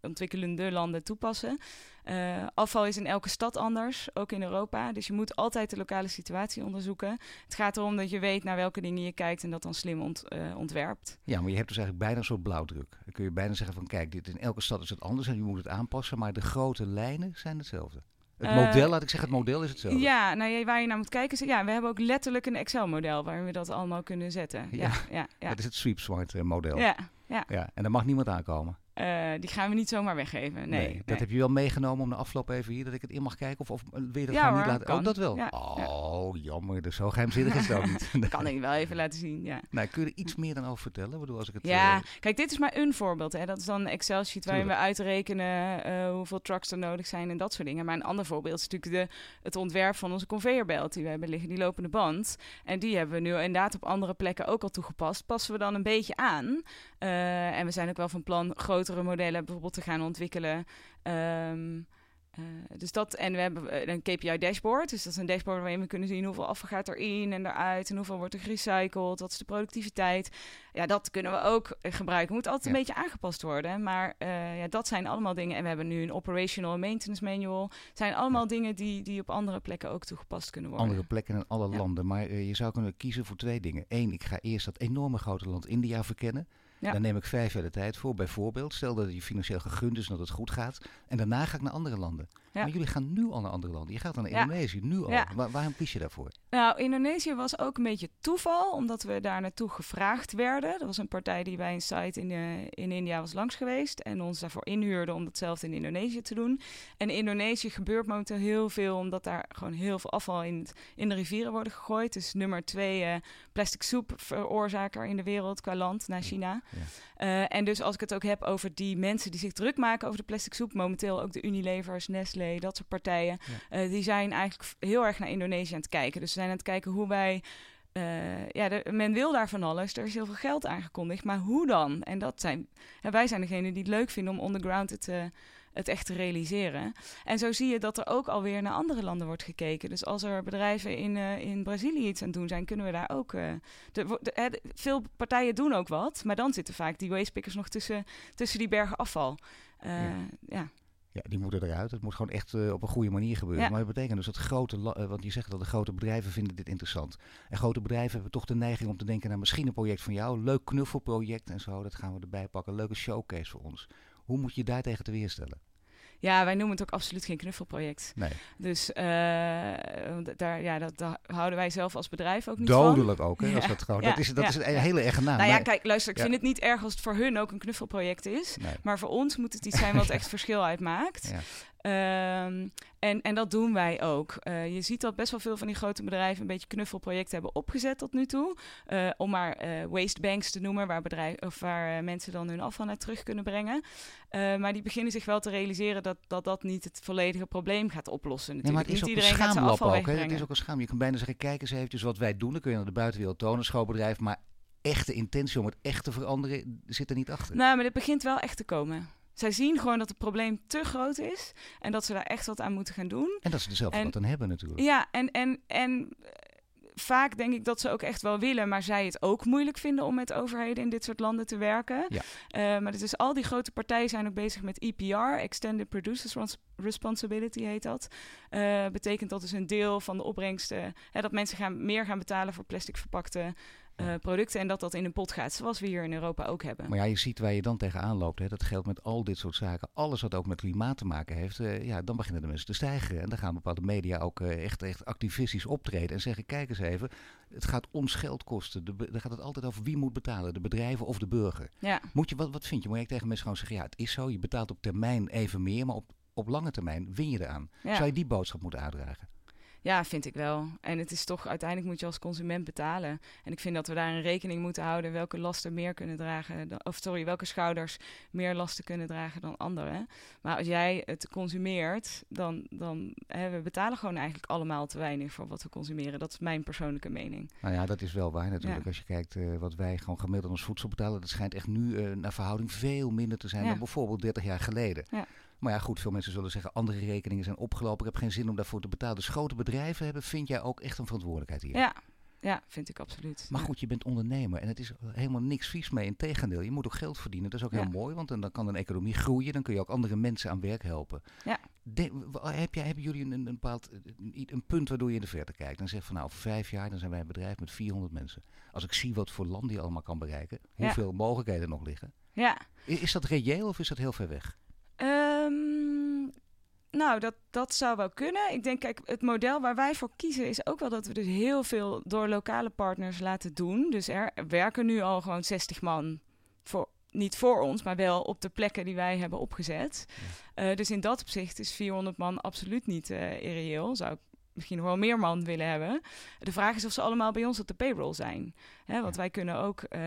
ontwikkelende landen toepassen. Uh, afval is in elke stad anders, ook in Europa. Dus je moet altijd de lokale situatie onderzoeken. Het gaat erom dat je weet naar welke dingen je kijkt en dat dan slim uh, ontwerpt. Ja, maar je hebt dus eigenlijk bijna een soort blauwdruk. Dan kun je bijna zeggen van kijk, dit, in elke stad is het anders en je moet het aanpassen, maar de grote lijnen zijn hetzelfde. Het model, uh, laat ik zeggen, het model is hetzelfde. Ja, nou, ja, waar je naar moet kijken is... Ja, we hebben ook letterlijk een Excel-model waarin we dat allemaal kunnen zetten. Ja, ja, ja, ja. Het is het Sweep Smart model. Ja, ja. ja. En daar mag niemand aankomen. Eh, die gaan we niet zomaar weggeven. Nee, dat heb je wel meegenomen om de afloop even hier, dat ik het in mag kijken? Of, of wil je dat Ja, gewoon hoor, niet laten? kan. Oh, dat wel? Ja, Oh, jammer. Dus zo geheimzinnig is ook niet. [LAUGHS] Dat kan ik wel even laten zien, ja. Nou, kun je er iets meer dan over vertellen? Ik bedoel, als ik het, Ja, eh, kijk, dit is maar een voorbeeld. Hè. Dat is dan een Excel-sheet waarin we uitrekenen eh, hoeveel trucks er nodig zijn en dat soort dingen. Maar een ander voorbeeld is natuurlijk de, het ontwerp van onze conveyorbelt die we hebben liggen, die lopende band. En die hebben we nu inderdaad op andere plekken ook al toegepast. Passen we dan een beetje aan. En we zijn ook wel van plan grotere modellen bijvoorbeeld te gaan ontwikkelen. Ehm, eh, dus dat, en we hebben eh, een KPI-dashboard. Dus dat is een dashboard waarin we kunnen zien hoeveel afval gaat erin en eruit. En hoeveel wordt er gerecycled. Wat is de productiviteit. Ja, dat kunnen we ook eh, gebruiken. Moet altijd Ja. een beetje aangepast worden. Maar ja, dat zijn allemaal dingen. En we hebben nu een operational maintenance manual. zijn allemaal dingen die, die op andere plekken ook toegepast kunnen worden. andere plekken in alle Ja. landen. Maar je zou kunnen kiezen voor twee dingen. Eén, ik ga eerst dat enorme grote land India verkennen. Ja. Daar neem ik vijf jaar de tijd voor, bijvoorbeeld. Stel dat het je financieel gegund is en dat het goed gaat. En daarna ga ik naar andere landen. Ja. Maar jullie gaan nu al naar andere landen. Je gaat dan naar. Indonesië, nu al. Waar- waarom kies je daarvoor? Nou, Indonesië was ook een beetje toeval, omdat we daar naartoe gevraagd werden. Er was een partij die bij een site in, in India was langs geweest en ons daarvoor inhuurde om datzelfde in Indonesië te doen. En in Indonesië gebeurt momenteel heel veel, omdat daar gewoon heel veel afval in, het- in de rivieren worden gegooid. Dus nummer twee eh, plastic soep veroorzaker in de wereld qua land na China. Ja. Eh, en dus als ik het ook heb over die mensen die zich druk maken over de plastic soep, momenteel ook de Unilevers, Nestlé, dat soort partijen, eh, die zijn eigenlijk heel erg naar Indonesië aan het kijken. Dus ze zijn aan het kijken hoe wij. eh, ja, men wil daar van alles. Er is heel veel geld aangekondigd. Maar hoe dan? En dat zijn. wij zijn degene die het leuk vinden om on the ground het, het echt te realiseren. En zo zie je dat er ook alweer naar andere landen wordt gekeken. Dus als er bedrijven in, eh, in Brazilië iets aan het doen zijn, kunnen we daar ook. eh, de, veel partijen doen ook wat. Maar dan zitten vaak die wastepickers nog tussen, tussen die bergen afval. Eh, Ja. ja. Ja, die moeten eruit. Het moet gewoon echt op een goede manier gebeuren. Ja. Maar dat betekent dus dat grote, eh, want je zegt dat de grote bedrijven vinden dit interessant. En grote bedrijven hebben toch de neiging om te denken, nou misschien een project van jou, leuk knuffelproject en zo, dat gaan we erbij pakken, leuke showcase voor ons. Hoe moet je daar tegen te weerstellen? ja, wij noemen het ook absoluut geen knuffelproject. Nee, Dus eh, daar, ja, dat, daar houden wij zelf als bedrijf ook niet van. dodelijk ook, hè? Als dat, gewoon, ja, dat is, dat ja, is een hele erge naam. Nou ja, kijk, luister, ik vind het niet erg als het voor hun ook een knuffelproject is. nee. Maar voor ons moet het iets zijn wat echt [LAUGHS] verschil uitmaakt. Ehm, en, en dat doen wij ook. Eh, je ziet dat best wel veel van die grote bedrijven een beetje knuffelprojecten hebben opgezet tot nu toe. Eh, om maar eh waste banks te noemen, waar, bedrijf, of waar eh, mensen dan hun afval naar terug kunnen brengen. Eh, maar die beginnen zich wel te realiseren dat dat, dat niet het volledige probleem gaat oplossen. Nee, maar het is niet ook een iedereen afval ook. Het is ook een schaam. Je kan bijna zeggen, kijk eens eventjes wat wij doen. Dan kun je naar de buitenwereld tonen, een schoolbedrijf. Maar echte intentie om het echt te veranderen zit er niet achter. Nou, maar dit begint wel echt te komen. Zij zien gewoon dat het probleem te groot is en dat ze daar echt wat aan moeten gaan doen. En dat ze er zelf En- wat aan hebben natuurlijk. Ja, en, en, en eh, vaak denk ik dat ze ook echt wel willen, maar zij het ook moeilijk vinden om met overheden in dit soort landen te werken. Ja. Eh, maar dus al die grote partijen zijn ook bezig met EPR, Extended Producers Responsibility heet dat. Eh, betekent dat dus een deel van de opbrengsten, hè, dat mensen gaan, meer gaan betalen voor plastic verpakte eh, producten en dat dat in een pot gaat, zoals we hier in Europa ook hebben. Maar ja, je ziet waar je dan tegenaan loopt. Hè. Dat geldt met al dit soort zaken. Alles wat ook met klimaat te maken heeft. eh, ja, dan beginnen de mensen te stijgen. En dan gaan bepaalde media ook eh, echt, echt activistisch optreden. En zeggen, kijk eens even. Het gaat ons geld kosten. De, dan gaat het altijd over wie moet betalen. De bedrijven of de burger. Ja. Moet je, wat, wat vind je? Moet je tegen mensen gewoon zeggen, ja, het is zo. Je betaalt op termijn even meer. Maar op, op lange termijn win je eraan. Ja. Zou je die boodschap moeten uitdragen? Ja, vind ik wel. En het is toch, uiteindelijk moet je als consument betalen. En ik vind dat we daar een rekening moeten houden welke lasten meer kunnen dragen. dan- Of sorry, welke schouders meer lasten kunnen dragen dan anderen. Maar als jij het consumeert, dan, dan hè, we betalen gewoon eigenlijk allemaal te weinig voor wat we consumeren. Dat is mijn persoonlijke mening. Nou ja, dat is wel waar natuurlijk. Ja. Als je kijkt eh, wat wij gewoon gemiddeld ons voedsel betalen. Dat schijnt echt nu eh, naar verhouding veel minder te zijn Ja. dan bijvoorbeeld 30 jaar geleden. Ja. Maar ja, goed, veel mensen zullen zeggen andere rekeningen zijn opgelopen. Ik heb geen zin om daarvoor te betalen. Dus grote bedrijven hebben, vind jij ook echt een verantwoordelijkheid hier? Ja, ja vind ik absoluut. Maar Ja. goed, je bent ondernemer en het is helemaal niks vies mee. Integendeel, je moet ook geld verdienen. Dat is ook Ja. heel mooi, want dan kan een economie groeien. Dan kun je ook andere mensen aan werk helpen. Ja. De- heb jij, hebben jullie een, een, bepaald eh, een, punt waardoor je in de verte kijkt? En zegt van nou, over vijf jaar dan zijn wij een bedrijf met 400 mensen. Als ik zie wat voor land die allemaal kan bereiken, Ja. hoeveel mogelijkheden er nog liggen. Ja, I- Is dat reëel of is dat heel ver weg? Nou, dat, dat zou wel kunnen. Ik denk, kijk, het model waar wij voor kiezen is ook wel dat we dus heel veel door lokale partners laten doen. Dus er werken nu al gewoon 60 man voor niet voor ons, maar wel op de plekken die wij hebben opgezet. Eh, dus in dat opzicht is 400 man absoluut niet uh, irreëel. Zou ik misschien nog wel meer man willen hebben. De vraag is of ze allemaal bij ons op de payroll zijn. Hè, want wij kunnen ook... Uh,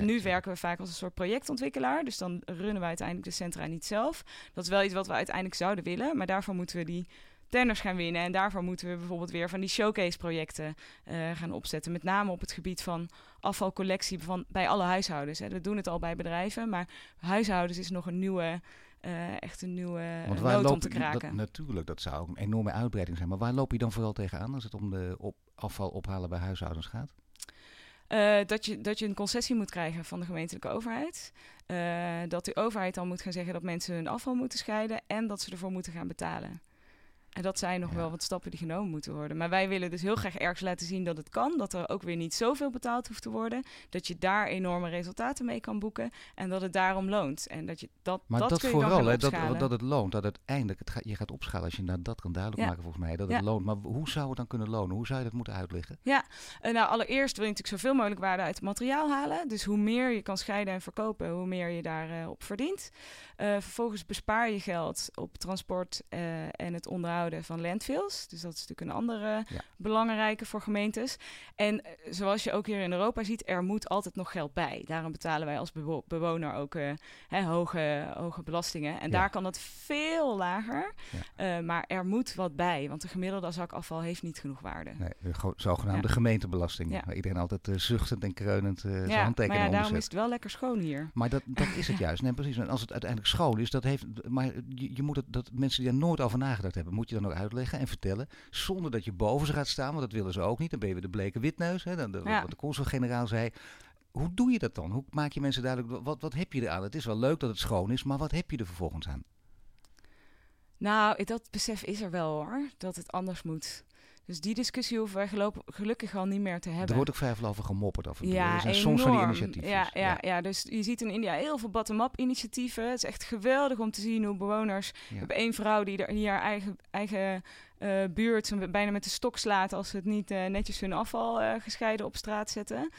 nu werken we vaak als een soort projectontwikkelaar. Dus dan runnen wij uiteindelijk de centra niet zelf. Dat is wel iets wat we uiteindelijk zouden willen. Maar daarvoor moeten we die tenders gaan winnen. En daarvoor moeten we bijvoorbeeld weer van die showcase-projecten uh, gaan opzetten. Met name op het gebied van afvalcollectie van, bij alle huishoudens. Hè. We doen het al bij bedrijven, maar huishoudens is nog een nieuwe... Uh, echt een nieuwe Want waar nood om te kraken. Dat, natuurlijk, dat zou een enorme uitbreiding zijn. Maar waar loop je dan vooral tegenaan als het om de op, afval ophalen bij huishoudens gaat? Uh, dat, je, dat je een concessie moet krijgen van de gemeentelijke overheid. Uh, dat de overheid dan moet gaan zeggen dat mensen hun afval moeten scheiden en dat ze ervoor moeten gaan betalen. En dat zijn nog wel wat stappen die genomen moeten worden. Maar wij willen dus heel graag ergens laten zien dat het kan. Dat er ook weer niet zoveel betaald hoeft te worden. Dat je daar enorme resultaten mee kan boeken. En dat het daarom loont. En dat je dat. Maar dat, dat vooral, dat, dat het loont. Dat uiteindelijk, het je gaat opschalen als je naar dat kan duidelijk maken, volgens mij. Dat het loont. Maar hoe zou het dan kunnen lonen? Hoe zou je dat moeten uitleggen? Ja, uh, nou allereerst wil je natuurlijk zoveel mogelijk waarde uit het materiaal halen. Dus hoe meer je kan scheiden en verkopen, hoe meer je daarop uh, op verdient. Uh, vervolgens bespaar je geld op transport en het onderhoud van landfills. Dus dat is natuurlijk een andere belangrijke voor gemeentes. En eh, zoals je ook hier in Europa ziet, er moet altijd nog geld bij. Daarom betalen wij als bewoner ook uh, hè, hoge, hoge belastingen. En daar kan het veel lager. Uh, maar er moet wat bij, want de gemiddelde zakafval heeft niet genoeg waarde. Nee, de zogenaamde gemeentebelasting. Waar iedereen altijd zuchtend en kreunend zijn ja, handtekening maar ja, daarom is het wel lekker schoon hier. Maar dat, dat is het [LAUGHS] juist. Nee, precies. En als het uiteindelijk schoon is, dat heeft... Maar je, je moet het, dat mensen die er nooit over nagedacht hebben, moet je dan ook uitleggen en vertellen. Zonder dat je boven ze gaat staan, want dat willen ze ook niet. Dan ben je weer de bleke witneus. Hè, dan de, Wat de consul-generaal zei. Hoe doe je dat dan? Hoe maak je mensen duidelijk, wat, wat heb je eraan? Het is wel leuk dat het schoon is, maar wat heb je er vervolgens aan? Nou, dat besef is er wel hoor, dat het anders moet. Dus die discussie hoeven wij gelukkig al niet meer te hebben. Er wordt ook vrij veel over gemopperd af en toe. Ja, er zijn soms van die initiatieven. Ja, ja, ja. dus je ziet in India heel veel bottom-up initiatieven. Het is echt geweldig om te zien hoe bewoners... Ja. We hebben één vrouw die, er, die haar eigen, eigen uh, buurt bijna met de stok slaat... als ze het niet uh, netjes hun afval uh, gescheiden op straat zetten.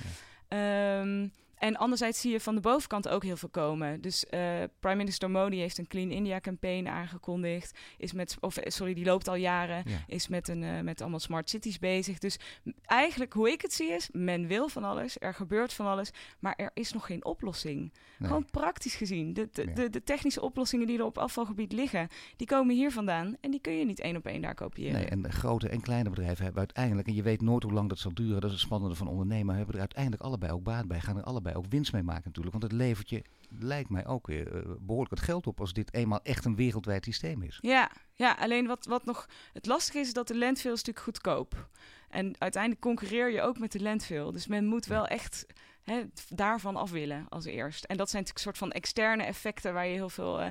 Ja. Um, en anderzijds zie je van de bovenkant ook heel veel komen. Dus uh, Prime Minister Modi heeft een Clean India campaign aangekondigd. Is met, of eh, sorry, die loopt al jaren. Is met, een, uh, met allemaal smart cities bezig. Dus eigenlijk hoe ik het zie is, men wil van alles. Er gebeurt van alles. Maar er is nog geen oplossing. Gewoon praktisch gezien. De, de, de, de, technische oplossingen die er op afvalgebied liggen, die komen hier vandaan. En die kun je niet één op één daar kopiëren. Nee, en grote en kleine bedrijven hebben uiteindelijk, en je weet nooit hoe lang dat zal duren. Dat is het spannende van ondernemen. Hebben er uiteindelijk allebei ook baat bij. Gaan er allebei ook winst mee maken natuurlijk. Want het levert je, lijkt mij ook weer, uh, behoorlijk het geld op als dit eenmaal echt een wereldwijd systeem is. Ja, ja alleen wat, wat nog het lastige is, is dat de landfill is natuurlijk goedkoop. En uiteindelijk concurreer je ook met de landfill. Dus men moet wel echt hè, daarvan af willen als eerst. En dat zijn natuurlijk soort van externe effecten waar je heel veel uh,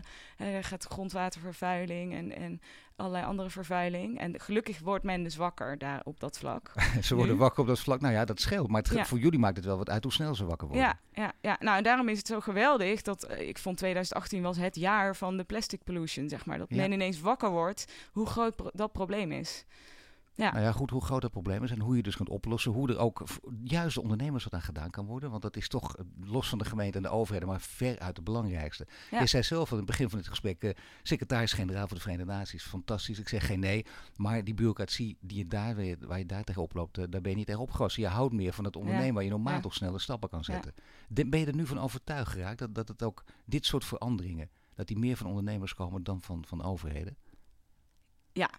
gaat grondwatervervuiling en, en allerlei andere vervuiling. En gelukkig wordt men dus wakker daar op dat vlak. [LAUGHS] ze worden wakker op dat vlak. Nou ja, dat scheelt. Maar het, voor jullie maakt het wel wat uit hoe snel ze wakker worden. Ja, ja, ja. nou en daarom is het zo geweldig dat uh, ik vond 2018 was het jaar van de plastic pollution, zeg maar. Dat men ineens wakker wordt hoe groot dat probleem is. Ja. Nou ja, goed, hoe groot dat probleem is en hoe je dus kunt oplossen. Hoe er ook juist de ondernemers wat aan gedaan kan worden. Want dat is toch, eh, los van de gemeente en de overheden, maar ver uit het belangrijkste. Ja. Je zei zelf aan het begin van het gesprek, uh, secretaris-generaal van de Verenigde Naties, fantastisch. Ik zeg geen nee, maar die bureaucratie die je daar, waar je daar tegen oploopt, uh, daar ben je niet tegen opgewassen. Je houdt meer van het ondernemen waar je normaal toch snelle stappen kan zetten. ben je er nu van overtuigd geraakt dat, dat het ook dit soort veranderingen, dat die meer van ondernemers komen dan van, van overheden? Ja,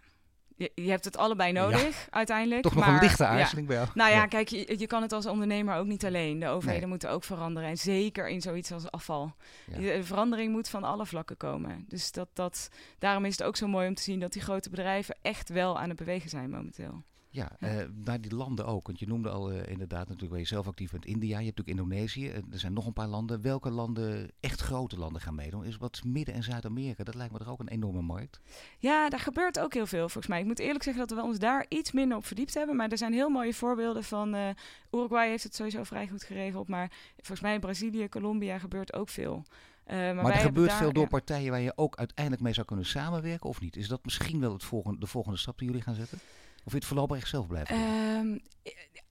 je, je, hebt het allebei nodig uiteindelijk. Toch nog een lichte aarzeling ja. Nou ja, kijk, je, je, kan het als ondernemer ook niet alleen. De overheden moeten ook veranderen. En zeker in zoiets als afval. De verandering moet van alle vlakken komen. Dus dat, dat, daarom is het ook zo mooi om te zien dat die grote bedrijven echt wel aan het bewegen zijn momenteel. Ja, ja. Uh, naar die landen ook. Want je noemde al uh, inderdaad natuurlijk waar je zelf actief bent. India, je hebt natuurlijk Indonesië. Uh, er zijn nog een paar landen. Welke landen, echt grote landen gaan meedoen? Is wat Midden- en Zuid-Amerika. Dat lijkt me toch ook een enorme markt? Ja, daar gebeurt ook heel veel volgens mij. Ik moet eerlijk zeggen dat we ons daar iets minder op verdiept hebben. Maar er zijn heel mooie voorbeelden van... Uruguay heeft het sowieso vrij goed geregeld. Maar volgens mij in Brazilië, Colombia gebeurt ook veel. Uh, maar, maar er gebeurt veel door partijen waar je ook uiteindelijk mee zou kunnen samenwerken, of niet? Is dat misschien wel het volgende, de volgende stap die jullie gaan zetten? Of je het voorlopig zelf blijven um,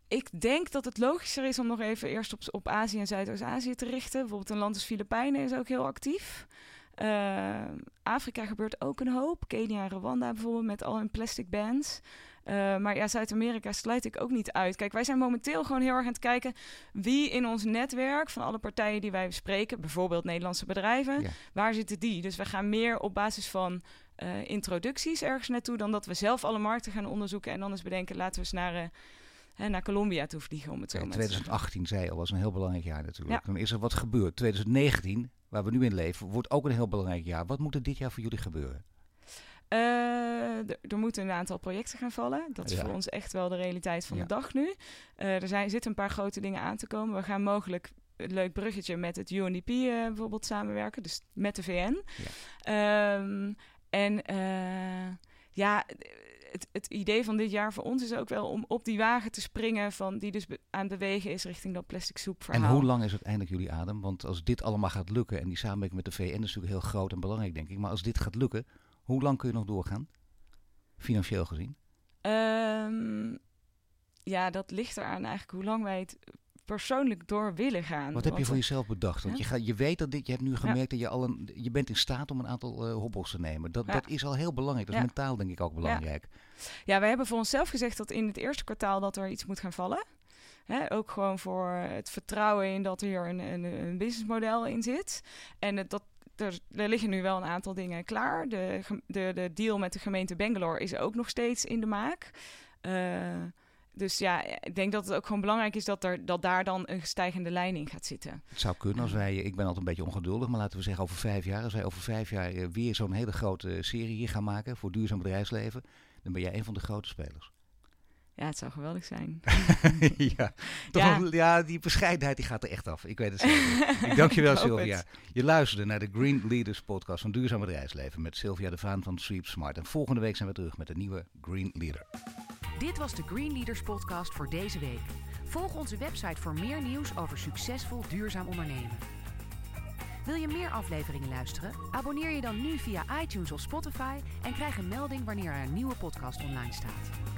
ik denk dat het logischer is om nog even eerst op, op Azië en Zuidoost-Azië te richten. Bijvoorbeeld een land als Filipijnen is ook heel actief. Uh, Afrika gebeurt ook een hoop. Kenia en Rwanda bijvoorbeeld met al hun plastic bans. Uh, maar ja, Zuid-Amerika sluit ik ook niet uit. Kijk, wij zijn momenteel gewoon heel erg aan het kijken wie in ons netwerk van alle partijen die wij bespreken, bijvoorbeeld Nederlandse bedrijven, waar zitten die? Dus we gaan meer op basis van uh, introducties ergens naartoe dan dat we zelf alle markten gaan onderzoeken en dan eens bedenken, laten we eens naar hè, naar Colombia toe vliegen. Om het zo ja, 2018 zei al, was een heel belangrijk jaar natuurlijk. Dan is er wat gebeurd. 2019, waar we nu in leven, wordt ook een heel belangrijk jaar. Wat moet er dit jaar voor jullie gebeuren? Uh, er moeten een aantal projecten gaan vallen. Dat is voor ons echt wel de realiteit van de dag nu. Uh, er zijn, zitten een paar grote dingen aan te komen. We gaan mogelijk een leuk bruggetje met het UNDP eh, bijvoorbeeld samenwerken. Dus met de VN. Ja. Um, en ja, het, het, idee van dit jaar voor ons is ook wel om op die wagen te springen van die dus aan het bewegen is richting dat plastic soep verhaal. En hoe lang is uiteindelijk jullie adem? Want als dit allemaal gaat lukken en die samenwerking met de VN is natuurlijk heel groot en belangrijk denk ik. Maar als dit gaat lukken, hoe lang kun je nog doorgaan? Financieel gezien? Um, ja, dat ligt eraan eigenlijk hoe lang wij het persoonlijk door willen gaan. Wat heb je voor jezelf bedacht? Want je, gaat, je weet dat dit, je hebt nu gemerkt dat je al een, je bent in staat om een aantal uh, hobbels te nemen. Dat, dat is al heel belangrijk. Dat is mentaal denk ik ook belangrijk. Ja, wij hebben voor onszelf gezegd dat in het eerste kwartaal dat er iets moet gaan vallen. Hè, ook gewoon voor het vertrouwen in dat hier een, een, een businessmodel in zit. En het, dat, er, er, liggen nu wel een aantal dingen klaar. De, de, de deal met de gemeente Bangalore is ook nog steeds in de maak. Uh, dus ja, ik denk dat het ook gewoon belangrijk is dat, er, dat daar dan een stijgende lijn in gaat zitten. Het zou kunnen als wij, ik ben altijd een beetje ongeduldig, maar laten we zeggen over vijf jaar, als wij over vijf jaar eh, weer zo'n hele grote serie hier gaan maken voor duurzaam bedrijfsleven, dan ben jij een van de grote spelers. Ja, het zou geweldig zijn. [LAUGHS] ja, toch ja. ja, die bescheidenheid die gaat er echt af. Ik weet het zeker. [LAUGHS] ik dank je wel, Sylvia. Je luisterde naar de Green Leaders podcast van Duurzaam Bedrijfsleven met Sylvia de Vaan van Sweep Smart. En volgende week zijn we terug met een nieuwe Green Leader. Dit was de Green Leaders podcast voor deze week. Volg onze website voor meer nieuws over succesvol duurzaam ondernemen. Wil je meer afleveringen luisteren? Abonneer je dan nu via iTunes of Spotify en krijg een melding wanneer er een nieuwe podcast online staat.